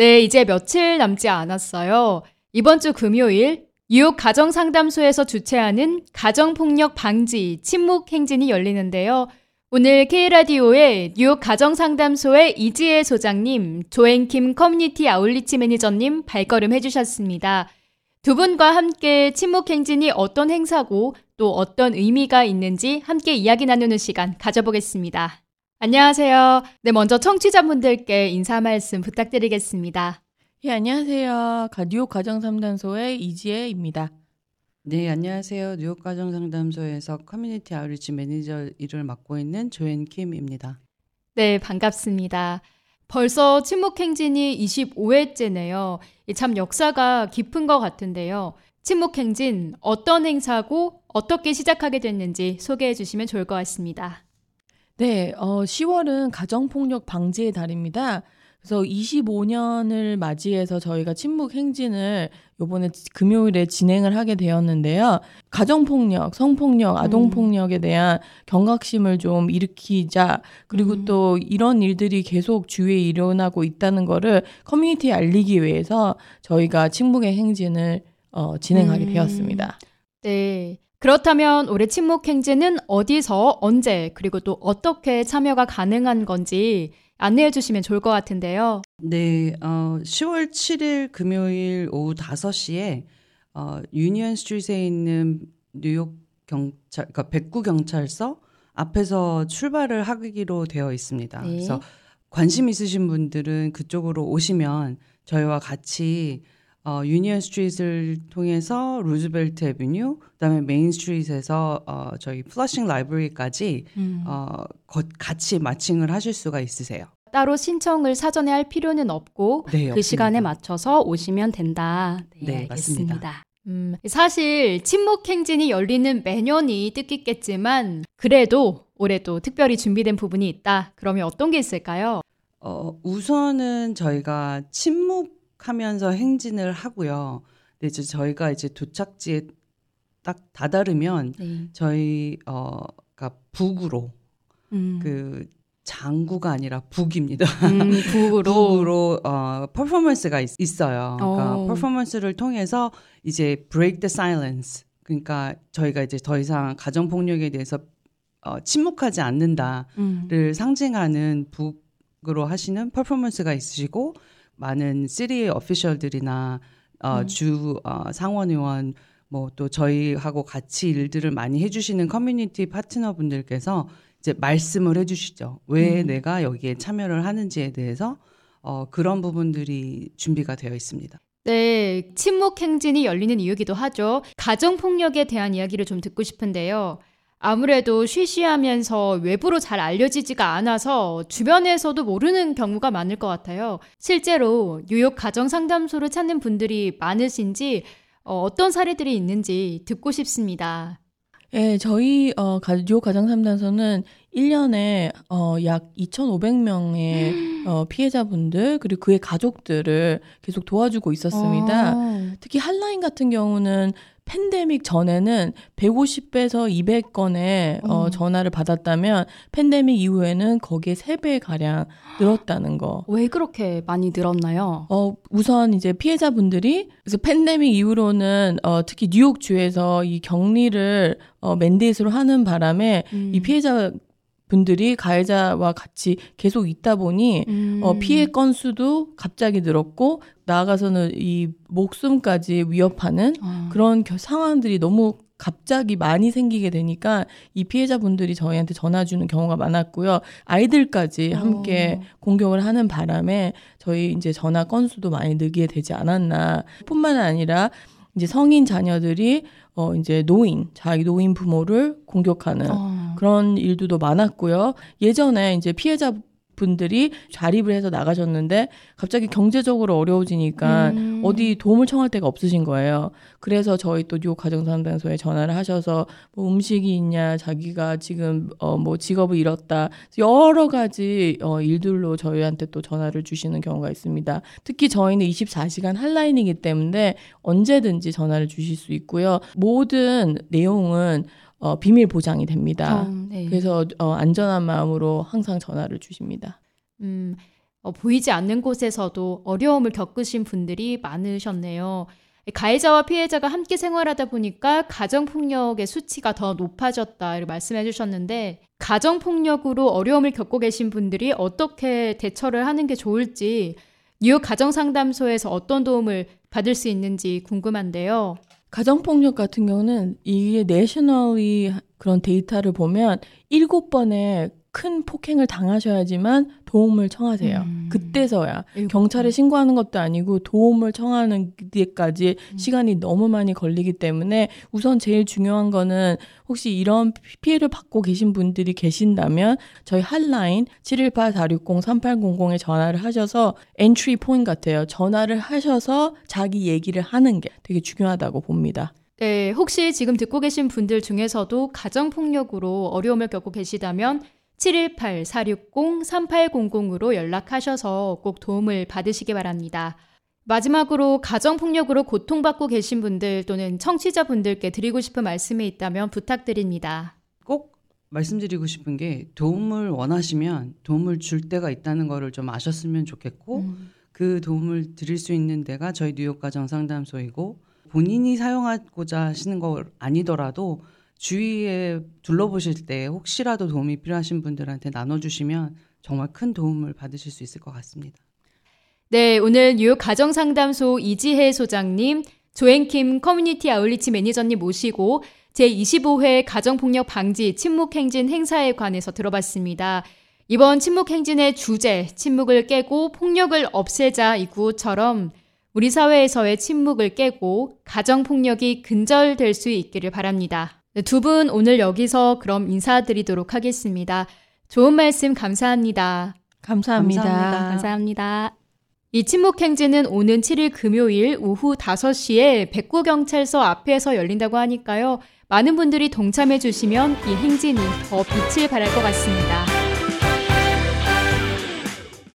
네, 이제 며칠 남지 않았어요. 이번 주 금요일 뉴욕 가정상담소에서 주최하는 가정폭력 방지 침묵 행진이 열리는데요. 오늘 K라디오의 뉴욕 가정상담소의 이지혜 소장님, 조앤킴 커뮤니티 아울리치 매니저님 발걸음 해주셨습니다. 두 분과 함께 침묵 행진이 어떤 행사고 또 어떤 의미가 있는지 함께 이야기 나누는 시간 가져보겠습니다. 안녕하세요. 네, 먼저 청취자분들께 인사 말씀 부탁드리겠습니다. 예, 안녕하세요. 뉴욕 가정상담소의 이지혜입니다. 네, 안녕하세요. 뉴욕 가정상담소에서 커뮤니티 outreach 매니저 일을 맡고 있는 조앤 킴입니다. 네, 반갑습니다. 벌써 침묵행진이 25회째네요. 참 역사가 깊은 것 같은데요. 침묵행진 어떤 행사고 어떻게 시작하게 됐는지 소개해 주시면 좋을 것 같습니다. 네, 어, 10월은 가정폭력 방지의 달입니다. 그래서 25년을 맞이해서 저희가 침묵 행진을 요번에 금요일에 진행을 하게 되었는데요. 가정폭력, 성폭력, 아동폭력에 음. 대한 경각심을 좀 일으키자, 그리고 음. 또 이런 일들이 계속 주위에 일어나고 있다는 거를 커뮤니티에 알리기 위해서 저희가 침묵의 행진을 어, 진행하게 음. 되었습니다. 네. 그렇다면 올해 침묵 행진은 어디서 언제 그리고 또 어떻게 참여가 가능한 건지 안내해 주시면 좋을 것 같은데요. 네, 어, 10월 7일 금요일 오후 5시에 어, 유니언 스트리트에 있는 뉴욕 경찰, 그러니까 백구 경찰서 앞에서 출발을 하기로 되어 있습니다. 네. 그래서 관심 있으신 분들은 그쪽으로 오시면 저희와 같이 어, 유니언 스트리트를 통해서 루즈벨트 에비뉴, 그다음에 메인 스트리트에서 어, 저희 플러싱 library까지 음. 어, 거, 같이 marching을 하실 수가 있으세요. 따로 신청을 사전에 할 필요는 없고 네, 그 없습니다. 시간에 맞춰서 오시면 된다. 네, 네 맞습니다. 음, 사실 침묵 행진이 열리는 매년이 뜻깊겠지만 그래도 올해도 특별히 준비된 부분이 있다. 그러면 어떤 게 있을까요? 어, 우선은 저희가 침묵 하면서 행진을 하고요. 근데 이제 저희가 이제 도착지에 딱 다다르면 네. 저희 어가 북으로 음. 그 장구가 아니라 북입니다. 음, 북으로 북으로 어 퍼포먼스가 있, 어요 그러니까 오. 어. 퍼포먼스를 통해서 이제 break the silence. 그러니까 저희가 이제 더 이상 가정 폭력에 대해서 어, 침묵하지 않는다를 음. 상징하는 북으로 하시는 퍼포먼스가 있으시고 많은 city official들이나 어, 음. 주 어, 상원 의원 뭐 또 저희하고 같이 일들을 많이 해주시는 커뮤니티 파트너분들께서 이제 말씀을 해주시죠. 왜 음. 내가 여기에 참여를 하는지에 대해서 어, 그런 부분들이 준비가 되어 있습니다. 네, 침묵 행진이 열리는 이유기도 하죠. 가정 폭력에 대한 이야기를 좀 듣고 싶은데요. 아무래도 쉬쉬하면서 외부로 잘 알려지지가 않아서 주변에서도 모르는 경우가 많을 것 같아요. 실제로 뉴욕 가정 상담소를 찾는 분들이 많으신지 어, 어떤 사례들이 있는지 듣고 싶습니다. 예, 저희 어 뉴욕 가정 상담소는 1년에 어약 2,500명의 어 피해자분들 그리고 그의 가족들을 계속 도와주고 있었습니다. 아. 특히 한라인 같은 경우는 팬데믹 전에는 150배에서 200건의 어, 어, 전화를 받았다면 팬데믹 이후에는 거기에 3배 가량 늘었다는 거. 왜 그렇게 많이 늘었나요? 어, 우선 이제 피해자분들이 그래서 팬데믹 이후로는 어, 특히 뉴욕 주에서 이 격리를 어, 맨데이트로 하는 바람에 음. 이 피해자 분들이 가해자와 같이 계속 있다 보니 어, 음. 어, 피해 건수도 갑자기 늘었고 나아가서는 이 목숨까지 위협하는 어. 그런 상황들이 너무 갑자기 많이 생기게 되니까 이 피해자분들이 저희한테 전화 주는 경우가 많았고요. 아이들까지 함께 어. 공격을 하는 바람에 저희 이제 전화 건수도 많이 늘게 되지 않았나. 뿐만 아니라 이제 성인 자녀들이 어 이제 노인 자기 노인 부모를 공격하는 어. 그런 일들도 많았고요. 예전에 이제 피해자 분들이 자립을 해서 나가셨는데 갑자기 경제적으로 어려워지니까 음. 어디 도움을 청할 데가 없으신 거예요. 그래서 저희 또 뉴욕 가정상담소에 전화를 하셔서 뭐 음식이 있냐, 자기가 지금 어 뭐 직업을 잃었다 여러 가지 어 일들로 저희한테 또 전화를 주시는 경우가 있습니다. 특히 저희는 24시간 한라인이기 때문에 언제든지 전화를 주실 수 있고요. 모든 내용은 어, 비밀 보장이 됩니다. 어, 네. 그래서 어, 안전한 마음으로 항상 전화를 주십니다. 음, 어, 보이지 않는 곳에서도 어려움을 겪으신 분들이 많으셨네요. 가해자와 피해자가 함께 생활하다 보니까 가정폭력의 수치가 더 높아졌다 이렇게 말씀해 주셨는데 가정폭력으로 어려움을 겪고 계신 분들이 어떻게 대처를 하는 게 좋을지 뉴욕 가정상담소에서 어떤 도움을 받을 수 있는지 궁금한데요. 가정폭력 같은 경우는 이게 내셔널리 그런 데이터를 보면 일곱 번의 큰 폭행을 당하셔야지만 도움을 청하세요. 음. 그때서야 경찰에 신고하는 것도 아니고 도움을 청하는 데까지 음. 시간이 너무 많이 걸리기 때문에 우선 제일 중요한 거는 혹시 이런 피해를 받고 계신 분들이 계신다면 저희 핫라인 718-460-3800에 전화를 하셔서 entry point 같아요. 전화를 하셔서 자기 얘기를 하는 게 되게 중요하다고 봅니다. 네, 혹시 지금 듣고 계신 분들 중에서도 가정폭력으로 어려움을 겪고 계시다면 718-460-3800으로 연락하셔서 꼭 도움을 받으시기 바랍니다. 마지막으로 가정폭력으로 고통받고 계신 분들 또는 청취자분들께 드리고 싶은 말씀이 있다면 부탁드립니다. 꼭 말씀드리고 싶은 게 도움을 원하시면 도움을 줄 때가 있다는 거를 좀 아셨으면 좋겠고 음. 그 도움을 드릴 수 있는 데가 저희 뉴욕 가정 상담소이고 본인이 사용하고자 하시는 거 아니더라도 주위에 둘러보실 때 혹시라도 도움이 필요하신 분들한테 나눠주시면 정말 큰 도움을 받으실 수 있을 것 같습니다. 네, 오늘 뉴욕 가정상담소 이지혜 소장님, 조앤킴 커뮤니티 아울리치 매니저님 모시고 제25회 가정폭력 방지 침묵행진 행사에 관해서 들어봤습니다. 이번 침묵행진의 주제, 침묵을 깨고 폭력을 없애자 이 구호처럼 우리 사회에서의 침묵을 깨고 가정폭력이 근절될 수 있기를 바랍니다. 네, 두분 오늘 여기서 그럼 인사드리도록 하겠습니다. 좋은 말씀 감사합니다. 감사합니다. 감사합니다. 감사합니다. 이 침묵행진은 오는 7일 금요일 오후 5시에 백구경찰서 앞에서 열린다고 하니까요. 많은 분들이 동참해 주시면 이 행진이 더 빛을 발할 것 같습니다.